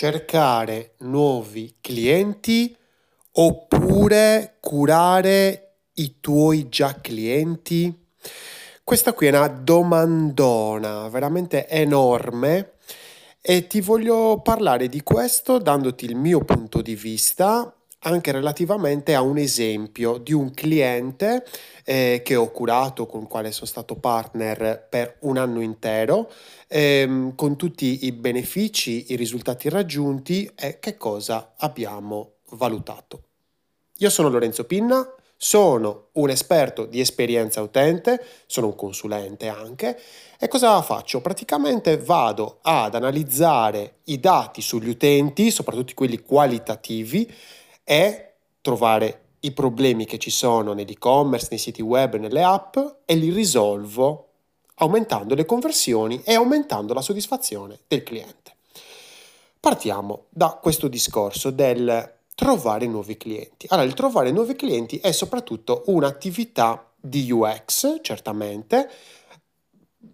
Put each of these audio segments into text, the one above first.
cercare nuovi clienti oppure curare i tuoi già clienti? Questa qui è una domandona veramente enorme e ti voglio parlare di questo dandoti il mio punto di vista anche relativamente a un esempio di un cliente eh, che ho curato, con il quale sono stato partner per un anno intero, ehm, con tutti i benefici, i risultati raggiunti e che cosa abbiamo valutato. Io sono Lorenzo Pinna, sono un esperto di esperienza utente, sono un consulente anche e cosa faccio? Praticamente vado ad analizzare i dati sugli utenti, soprattutto quelli qualitativi, e trovare i problemi che ci sono nell'e-commerce, nei siti web, nelle app e li risolvo aumentando le conversioni e aumentando la soddisfazione del cliente. Partiamo da questo discorso del trovare nuovi clienti. Allora, il trovare nuovi clienti è soprattutto un'attività di UX, certamente,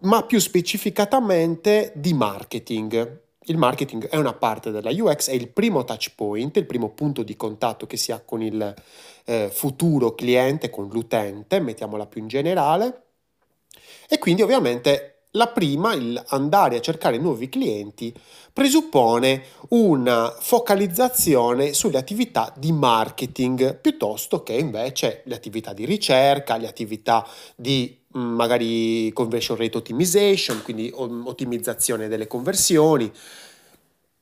ma più specificatamente di marketing. Il marketing è una parte della UX, è il primo touch point, il primo punto di contatto che si ha con il eh, futuro cliente, con l'utente, mettiamola più in generale. E quindi ovviamente la prima, il andare a cercare nuovi clienti, presuppone una focalizzazione sulle attività di marketing piuttosto che invece le attività di ricerca, le attività di magari conversion rate optimization, quindi ottimizzazione delle conversioni.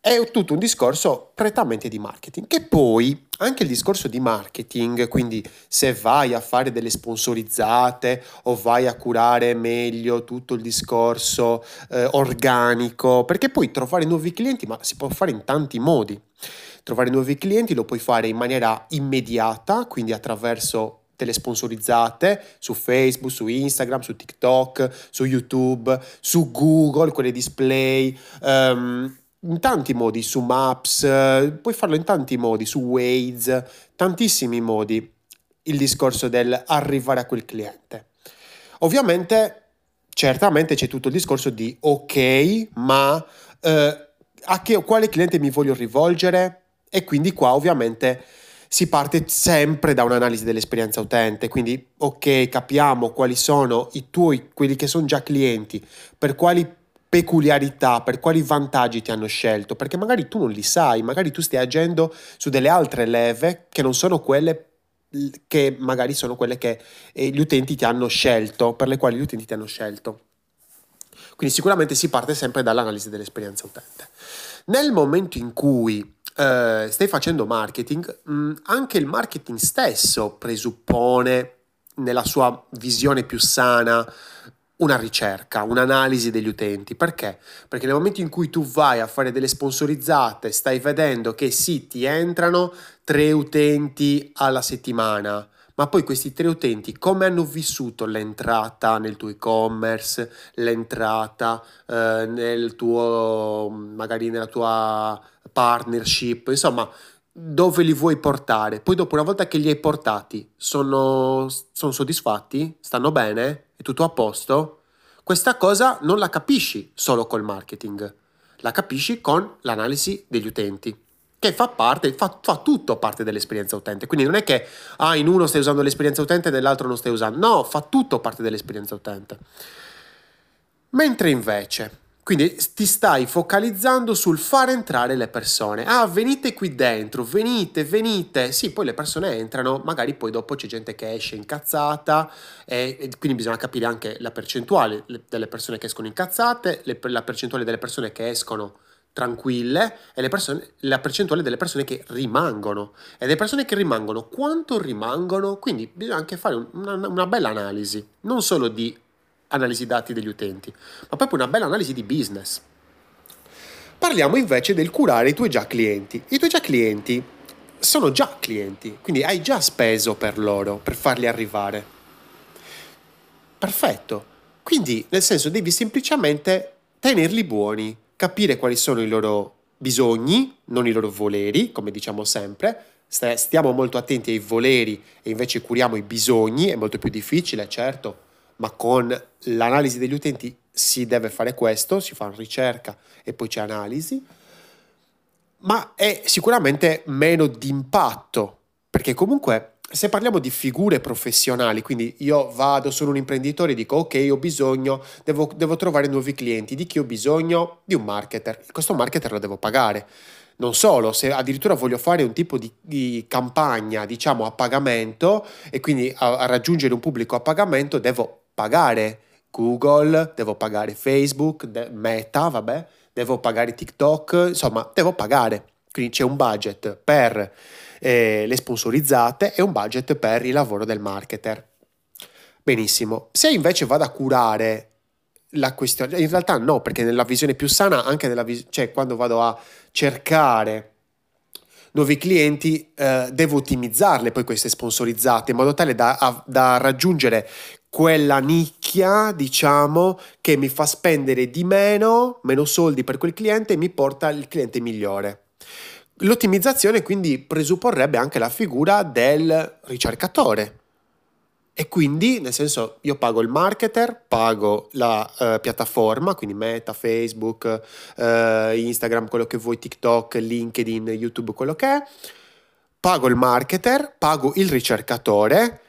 È tutto un discorso prettamente di marketing. Che poi anche il discorso di marketing, quindi se vai a fare delle sponsorizzate o vai a curare meglio tutto il discorso eh, organico, perché poi trovare nuovi clienti, ma si può fare in tanti modi. Trovare nuovi clienti lo puoi fare in maniera immediata, quindi attraverso delle sponsorizzate su Facebook, su Instagram, su TikTok, su YouTube, su Google, quelle display, um, in tanti modi, su Maps, puoi farlo in tanti modi, su Waze, tantissimi modi il discorso del arrivare a quel cliente. Ovviamente, certamente c'è tutto il discorso di ok, ma uh, a che, quale cliente mi voglio rivolgere? E quindi qua ovviamente si parte sempre da un'analisi dell'esperienza utente, quindi ok, capiamo quali sono i tuoi, quelli che sono già clienti, per quali peculiarità, per quali vantaggi ti hanno scelto, perché magari tu non li sai, magari tu stai agendo su delle altre leve che non sono quelle che magari sono quelle che eh, gli utenti ti hanno scelto, per le quali gli utenti ti hanno scelto. Quindi sicuramente si parte sempre dall'analisi dell'esperienza utente. Nel momento in cui eh, stai facendo marketing, mh, mm, anche il marketing stesso presuppone nella sua visione più sana una ricerca, un'analisi degli utenti. Perché? Perché nel momento in cui tu vai a fare delle sponsorizzate, stai vedendo che sì, ti entrano tre utenti alla settimana, ma poi questi tre utenti come hanno vissuto l'entrata nel tuo e-commerce, l'entrata eh, nel tuo, magari nella tua partnership, insomma, dove li vuoi portare. Poi dopo una volta che li hai portati, sono, sono soddisfatti? Stanno bene? È tutto a posto? Questa cosa non la capisci solo col marketing, la capisci con l'analisi degli utenti che fa parte, fa, fa, tutto parte dell'esperienza utente. Quindi non è che ah, in uno stai usando l'esperienza utente e nell'altro non stai usando. No, fa tutto parte dell'esperienza utente. Mentre invece quindi ti stai focalizzando sul far entrare le persone. Ah, venite qui dentro, venite, venite. Sì, poi le persone entrano, magari poi dopo c'è gente che esce incazzata e, e quindi bisogna capire anche la percentuale delle persone che escono incazzate, le, la percentuale delle persone che escono tranquille e persone, la percentuale delle persone che rimangono. E le persone che rimangono, quanto rimangono? Quindi bisogna anche fare una, una bella analisi, non solo di analisi dati degli utenti, ma proprio una bella analisi di business. Parliamo invece del curare i tuoi già clienti. I tuoi già clienti sono già clienti, quindi hai già speso per loro, per farli arrivare. Perfetto. Quindi, nel senso, devi semplicemente tenerli buoni, capire quali sono i loro bisogni, non i loro voleri, come diciamo sempre. Stiamo molto attenti ai voleri e invece curiamo i bisogni, è molto più difficile, certo, ma con l'analisi degli utenti si deve fare questo, si fa ricerca e poi c'è analisi, ma è sicuramente meno d'impatto, perché comunque se parliamo di figure professionali, quindi io vado, sono un imprenditore e dico ok, ho bisogno, devo, devo trovare nuovi clienti, di chi ho bisogno? Di un marketer. Questo marketer lo devo pagare. Non solo, se addirittura voglio fare un tipo di, di campagna, diciamo, a pagamento e quindi a, a raggiungere un pubblico a pagamento, devo pagare Google, devo pagare Facebook, Meta, vabbè, devo pagare TikTok, insomma, devo pagare. Quindi c'è un budget per eh, le sponsorizzate e un budget per il lavoro del marketer. Benissimo. Se invece vado a curare la questione, in realtà no, perché nella visione più sana, anche nella vis- cioè quando vado a cercare nuovi clienti, eh, devo ottimizzarle poi queste sponsorizzate in modo tale da, a, da raggiungere quella nicchia, diciamo, che mi fa spendere di meno, meno soldi per quel cliente e mi porta il cliente migliore. L'ottimizzazione quindi presupporrebbe anche la figura del ricercatore. E quindi, nel senso, io pago il marketer, pago la uh, piattaforma, quindi Meta, Facebook, uh, Instagram, quello che vuoi, TikTok, LinkedIn, YouTube, quello che è. Pago il marketer, pago il ricercatore,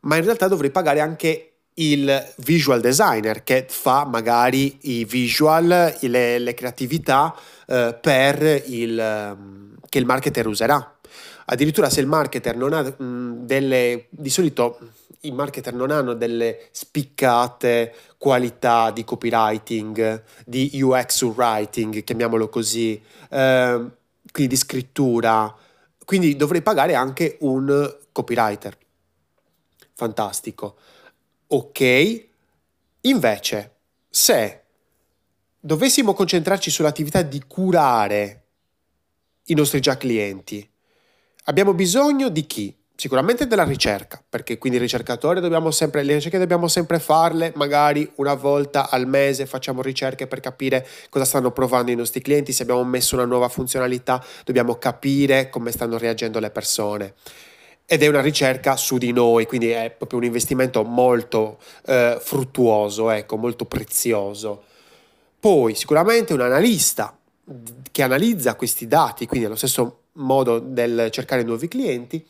ma in realtà dovrei pagare anche il visual designer che fa magari i visual, le, le creatività uh, per il... Um, che il marketer userà. Addirittura se il marketer non ha mh, delle... di solito i marketer non hanno delle spiccate qualità di copywriting, di UX writing, chiamiamolo così, eh, quindi di scrittura. Quindi dovrei pagare anche un copywriter. Fantastico. Ok. Invece, se dovessimo concentrarci sull'attività di curare i nostri già clienti. Abbiamo bisogno di chi? Sicuramente della ricerca, perché quindi ricercatori dobbiamo sempre, le ricerche dobbiamo sempre farle, magari una volta al mese facciamo ricerche per capire cosa stanno provando i nostri clienti, se abbiamo messo una nuova funzionalità dobbiamo capire come stanno reagendo le persone. Ed è una ricerca su di noi, quindi è proprio un investimento molto eh, fruttuoso, ecco, molto prezioso. Poi sicuramente un analista che analizza questi dati, quindi allo stesso modo del cercare nuovi clienti.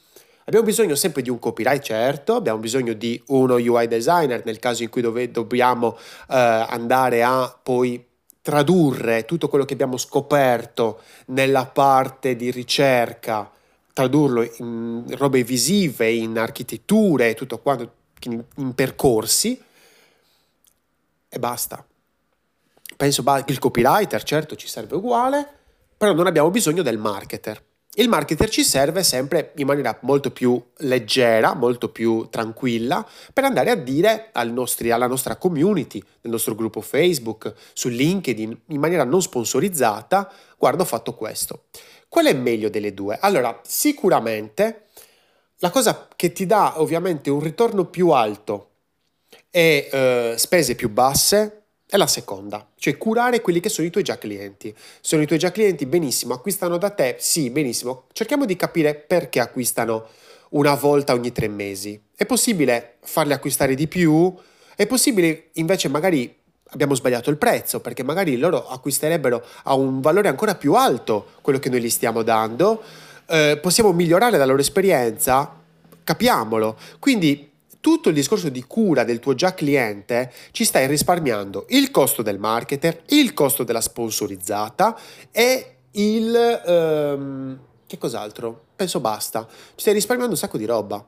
Abbiamo bisogno sempre di un copyright, certo, abbiamo bisogno di uno UI designer nel caso in cui dove dobbiamo eh, andare a poi tradurre tutto quello che abbiamo scoperto nella parte di ricerca, tradurlo in robe visive, in architetture, tutto quanto, in, percorsi e basta penso il copywriter, certo ci serve uguale, però non abbiamo bisogno del marketer. Il marketer ci serve sempre in maniera molto più leggera, molto più tranquilla, per andare a dire nostri, alla nostra community, nel nostro gruppo Facebook, su LinkedIn, in maniera non sponsorizzata, guarda ho fatto questo. Qual è meglio delle due? Allora, sicuramente la cosa che ti dà ovviamente un ritorno più alto e eh, spese più basse è la seconda, cioè curare quelli che sono i tuoi già clienti. Sono i tuoi già clienti, benissimo, acquistano da te? Sì, benissimo. Cerchiamo di capire perché acquistano una volta ogni tre mesi. È possibile farli acquistare di più? È possibile invece magari abbiamo sbagliato il prezzo perché magari loro acquisterebbero a un valore ancora più alto quello che noi gli stiamo dando. Eh, possiamo migliorare la loro esperienza? Capiamolo. Quindi tutto il discorso di cura del tuo già cliente ci stai risparmiando il costo del marketer, il costo della sponsorizzata e il... Um, che cos'altro? Penso basta. Ci stai risparmiando un sacco di roba.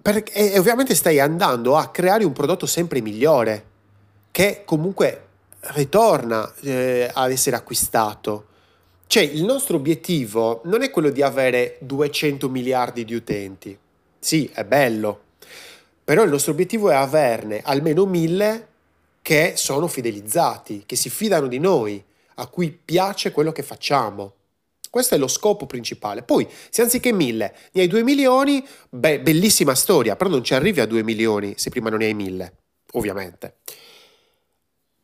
Perché, e ovviamente stai andando a creare un prodotto sempre migliore, che comunque ritorna eh, ad essere acquistato. Cioè, il nostro obiettivo non è quello di avere 200 miliardi di utenti. Sì, è bello, però il nostro obiettivo è averne almeno mille che sono fidelizzati, che si fidano di noi, a cui piace quello che facciamo. Questo è lo scopo principale. Poi, se anziché mille ne hai due milioni, beh, bellissima storia, però non ci arrivi a due milioni se prima non ne hai mille, ovviamente.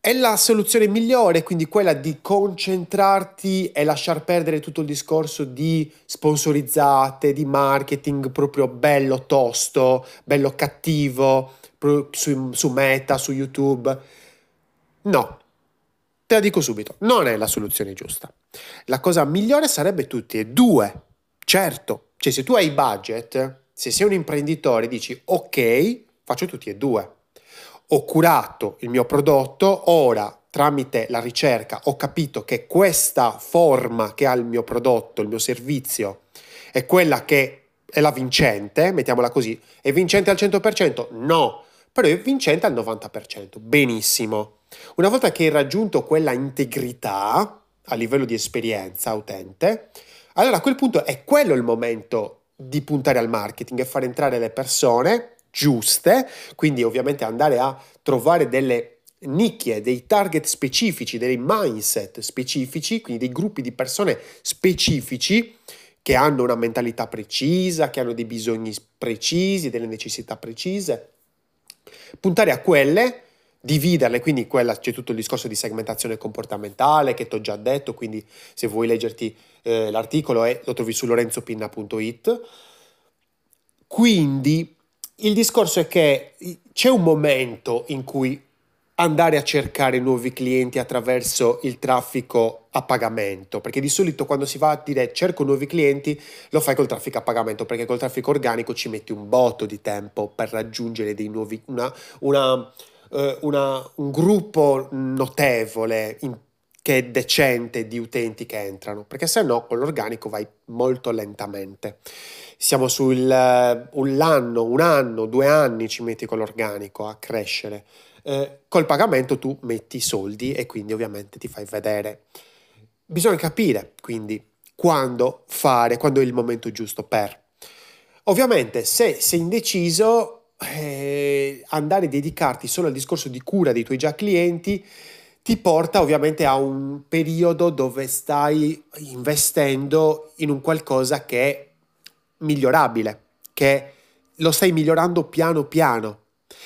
È la soluzione migliore, quindi quella di concentrarti e lasciar perdere tutto il discorso di sponsorizzate, di marketing proprio bello tosto, bello cattivo, su, su Meta, su YouTube. No, te la dico subito, non è la soluzione giusta. La cosa migliore sarebbe tutti e due. Certo, cioè se tu hai budget, se sei un imprenditore dici ok, faccio tutti e due. Ho curato il mio prodotto, ora tramite la ricerca ho capito che questa forma che ha il mio prodotto, il mio servizio, è quella che è la vincente, mettiamola così. È vincente al 100%? No, però è vincente al 90%. Benissimo. Una volta che hai raggiunto quella integrità a livello di esperienza utente, allora a quel punto è quello il momento di puntare al marketing e far entrare le persone giuste, quindi ovviamente andare a trovare delle nicchie, dei target specifici, dei mindset specifici, quindi dei gruppi di persone specifici che hanno una mentalità precisa, che hanno dei bisogni precisi, delle necessità precise. Puntare a quelle, dividerle, quindi quella, c'è tutto il discorso di segmentazione comportamentale che ti ho già detto, quindi se vuoi leggerti eh, l'articolo è, lo trovi su lorenzopinna.it. Quindi il discorso è che c'è un momento in cui andare a cercare nuovi clienti attraverso il traffico a pagamento, perché di solito quando si va a dire cerco nuovi clienti lo fai col traffico a pagamento, perché col traffico organico ci metti un botto di tempo per raggiungere dei nuovi, una, una, uh, una, un gruppo notevole, in, che è decente di utenti che entrano, perché se no con l'organico vai molto lentamente. Siamo sul uh, un anno, un anno, due anni ci metti con l'organico a crescere eh, col pagamento tu metti i soldi e quindi ovviamente ti fai vedere. Bisogna capire quindi quando fare, quando è il momento giusto per. Ovviamente se sei indeciso, eh, andare a dedicarti solo al discorso di cura dei tuoi già clienti ti porta ovviamente a un periodo dove stai investendo in un qualcosa che migliorabile, che lo stai migliorando piano piano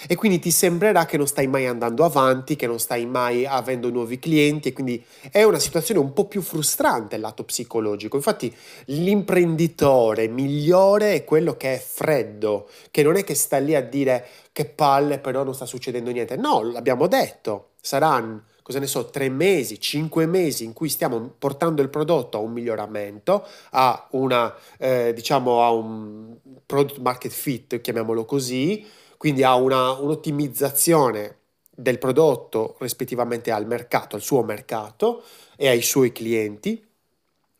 e quindi ti sembrerà che non stai mai andando avanti, che non stai mai avendo nuovi clienti e quindi è una situazione un po' più frustrante il lato psicologico. Infatti l'imprenditore migliore è quello che è freddo, che non è che sta lì a dire che palle però non sta succedendo niente. No, l'abbiamo detto, saranno cosa ne so, tre mesi, cinque mesi in cui stiamo portando il prodotto a un miglioramento, a una, eh, diciamo, a un product market fit, chiamiamolo così, quindi ha una, un'ottimizzazione del prodotto rispettivamente al mercato, al suo mercato e ai suoi clienti.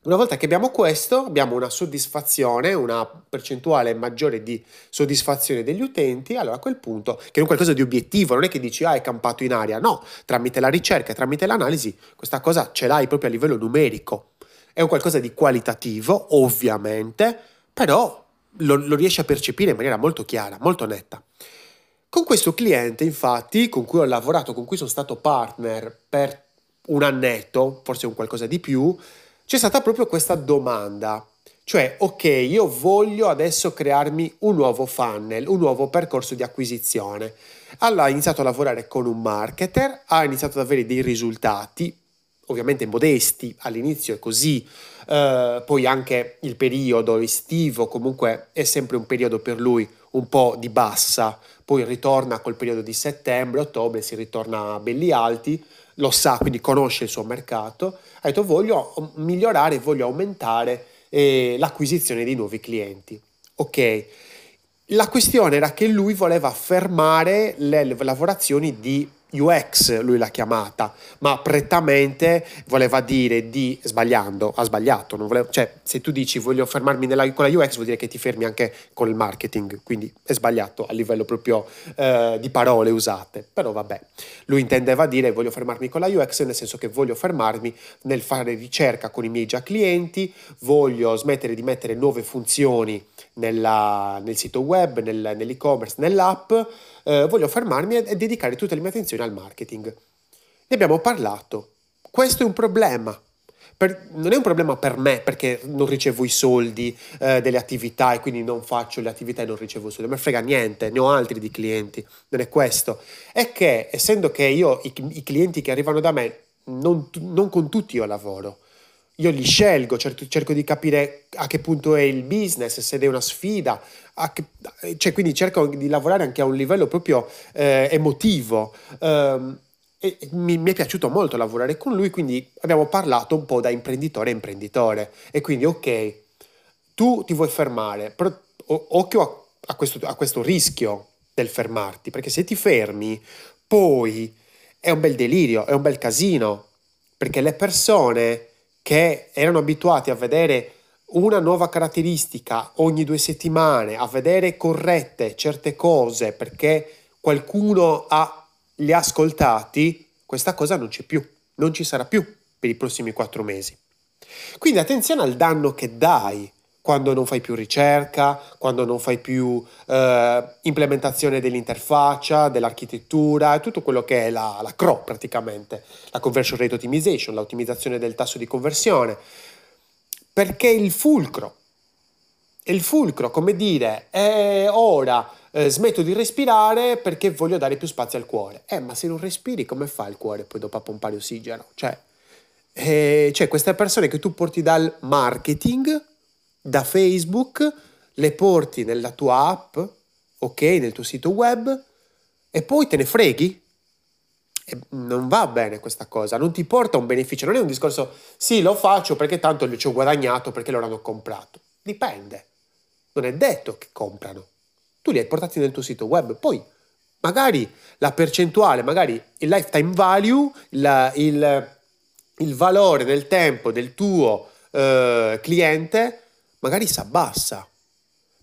Una volta che abbiamo questo, abbiamo una soddisfazione, una percentuale maggiore di soddisfazione degli utenti, allora a quel punto, che è un qualcosa di obiettivo, non è che dici ah è campato in aria, no, tramite la ricerca, tramite l'analisi, questa cosa ce l'hai proprio a livello numerico. È un qualcosa di qualitativo, ovviamente, però lo, lo riesci a percepire in maniera molto chiara, molto netta. Con questo cliente, infatti, con cui ho lavorato, con cui sono stato partner per un annetto, forse un qualcosa di più, c'è stata proprio questa domanda. Cioè, ok, io voglio adesso crearmi un nuovo funnel, un nuovo percorso di acquisizione. Allora ha iniziato a lavorare con un marketer, ha iniziato ad avere dei risultati, ovviamente modesti, all'inizio è così, uh, poi anche il periodo estivo comunque è sempre un periodo per lui un po' di bassa, poi ritorna col periodo di settembre, ottobre, si ritorna belli alti, lo sa, quindi conosce il suo mercato, ha detto voglio migliorare, voglio aumentare eh, l'acquisizione di nuovi clienti. Ok, la questione era che lui voleva fermare le lavorazioni di UX lui l'ha chiamata, ma prettamente voleva dire di sbagliando, ha sbagliato, voleva, cioè se tu dici voglio fermarmi nella, con la UX vuol dire che ti fermi anche con il marketing, quindi è sbagliato a livello proprio eh, di parole usate, però vabbè, lui intendeva dire voglio fermarmi con la UX nel senso che voglio fermarmi nel fare ricerca con i miei già clienti, voglio smettere di mettere nuove funzioni nella, nel sito web, nel, nell'e-commerce, nell'app, eh, voglio fermarmi e, dedicare tutte le mie attenzioni al marketing. Ne abbiamo parlato. Questo è un problema. Per, non è un problema per me perché non ricevo i soldi eh, delle attività e quindi non faccio le attività e non ricevo soldi, me frega niente, ne ho altri di clienti, non è questo. È che essendo che io i, i clienti che arrivano da me, non, non con tutti io lavoro, io li scelgo, cerco, cerco, di capire a che punto è il business, se è una sfida, che, cioè quindi cerco di lavorare anche a un livello proprio eh, emotivo. Um, e mi, mi, è piaciuto molto lavorare con lui, quindi abbiamo parlato un po' da imprenditore a imprenditore. E quindi, ok, tu ti vuoi fermare, però occhio a, a, questo, a questo rischio del fermarti, perché se ti fermi, poi è un bel delirio, è un bel casino, perché le persone che erano abituate a vedere una nuova caratteristica ogni due settimane, a vedere corrette certe cose perché qualcuno ha li ha ascoltati, questa cosa non c'è più, non ci sarà più per i prossimi quattro mesi. Quindi attenzione al danno che dai quando non fai più ricerca, quando non fai più eh, implementazione dell'interfaccia, dell'architettura, tutto quello che è la, la CRO praticamente, la conversion rate optimization, l'ottimizzazione del tasso di conversione, perché il fulcro, il fulcro, come dire, è ora eh, smetto di respirare perché voglio dare più spazio al cuore. Eh, ma se non respiri, come fa il cuore poi dopo a pompare ossigeno? Cioè, eh, cioè, queste persone che tu porti dal marketing, da Facebook, le porti nella tua app, ok, nel tuo sito web, e poi te ne freghi? E non va bene questa cosa, non ti porta un beneficio, non è un discorso, sì, lo faccio perché tanto ci ho guadagnato perché loro hanno comprato. Dipende, non è detto che comprano tu li hai portati nel tuo sito web, poi magari la percentuale, magari il lifetime value, la, il, il, valore nel tempo del tuo eh, cliente, magari si abbassa.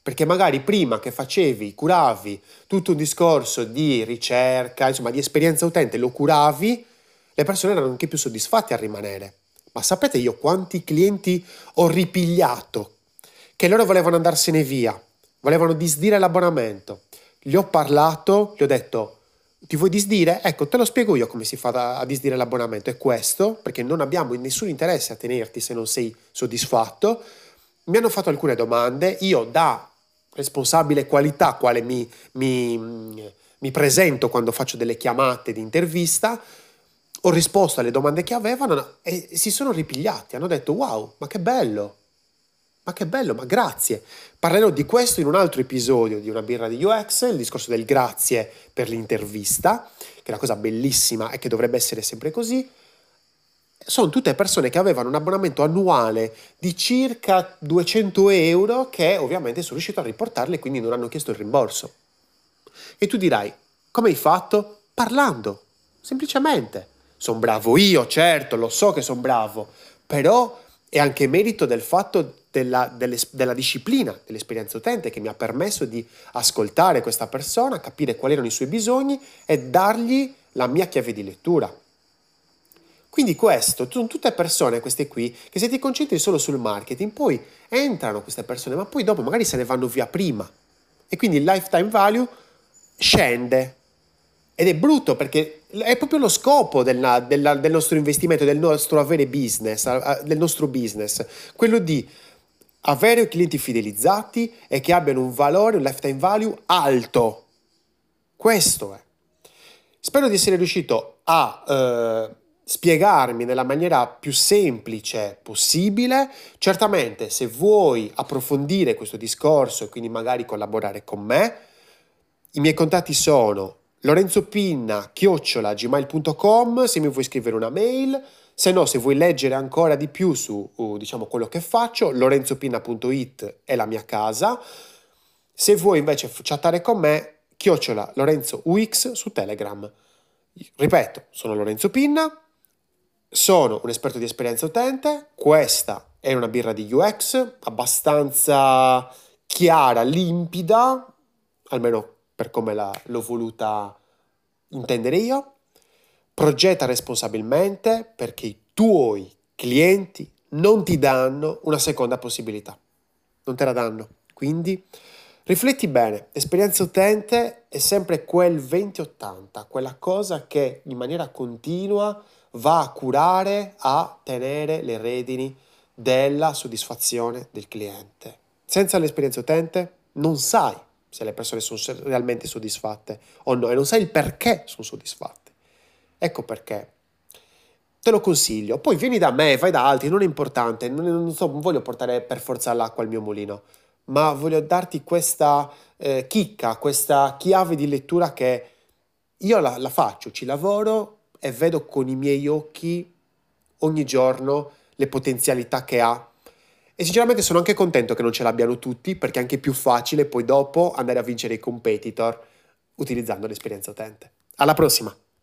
Perché magari prima che facevi, curavi tutto un discorso di ricerca, insomma di esperienza utente, lo curavi, le persone erano anche più soddisfatte a rimanere. Ma sapete io quanti clienti ho ripigliato che loro volevano andarsene via volevano disdire l'abbonamento. Gli ho parlato, gli ho detto, ti vuoi disdire? Ecco, te lo spiego io come si fa a disdire l'abbonamento. È questo, perché non abbiamo nessun interesse a tenerti se non sei soddisfatto. Mi hanno fatto alcune domande, io da responsabile qualità, quale mi, mi, mi presento quando faccio delle chiamate di intervista, ho risposto alle domande che avevano e si sono ripigliati, hanno detto wow, ma che bello, ma che bello, ma grazie. Parlerò di questo in un altro episodio di Una birra di UX, il discorso del grazie per l'intervista, che è una cosa bellissima e che dovrebbe essere sempre così. Sono tutte persone che avevano un abbonamento annuale di circa 200 euro che ovviamente sono riuscito a riportarle e quindi non hanno chiesto il rimborso. E tu dirai, come hai fatto? Parlando, semplicemente. Sono bravo io, certo, lo so che sono bravo, però è anche merito del fatto della, della, disciplina dell'esperienza utente che mi ha permesso di ascoltare questa persona, capire quali erano i suoi bisogni e dargli la mia chiave di lettura. Quindi questo, sono tutte persone, queste qui, che se ti concentri solo sul marketing, poi entrano queste persone, ma poi dopo magari se ne vanno via prima. E quindi il lifetime value scende. Ed è brutto perché è proprio lo scopo della, della, del nostro investimento, del nostro avere business, del nostro business, quello di avere clienti fidelizzati e che abbiano un valore, un lifetime value alto. Questo è. Spero di essere riuscito a eh, spiegarmi nella maniera più semplice possibile. Certamente, se vuoi approfondire questo discorso e quindi magari collaborare con me, i miei contatti sono lorenzopinna chiocciolagmail.com se mi vuoi scrivere una mail se no, se vuoi leggere ancora di più su uh, diciamo, quello che faccio, lorenzopinna.it è la mia casa. Se vuoi invece chattare con me, chiocciola Lorenzo UX su Telegram. Ripeto, sono Lorenzo Pinna, sono un esperto di esperienza utente, questa è una birra di UX abbastanza chiara, limpida, almeno per come la, l'ho voluta intendere io progetta responsabilmente perché i tuoi clienti non ti danno una seconda possibilità. Non te la danno. Quindi rifletti bene, esperienza utente è sempre quel 20-80, quella cosa che in maniera continua va a curare, a tenere le redini della soddisfazione del cliente. Senza l'esperienza utente non sai se le persone sono realmente soddisfatte o no e non sai il perché sono soddisfatte. Ecco perché. Te lo consiglio. Poi vieni da me, vai da altri, non è importante. Non, non, so, non voglio portare per forza l'acqua al mio mulino, ma voglio darti questa eh, chicca, questa chiave di lettura che io la, la faccio, ci lavoro e vedo con i miei occhi ogni giorno le potenzialità che ha. E sinceramente sono anche contento che non ce l'abbiano tutti perché è anche più facile poi dopo andare a vincere i competitor utilizzando l'esperienza utente. Alla prossima!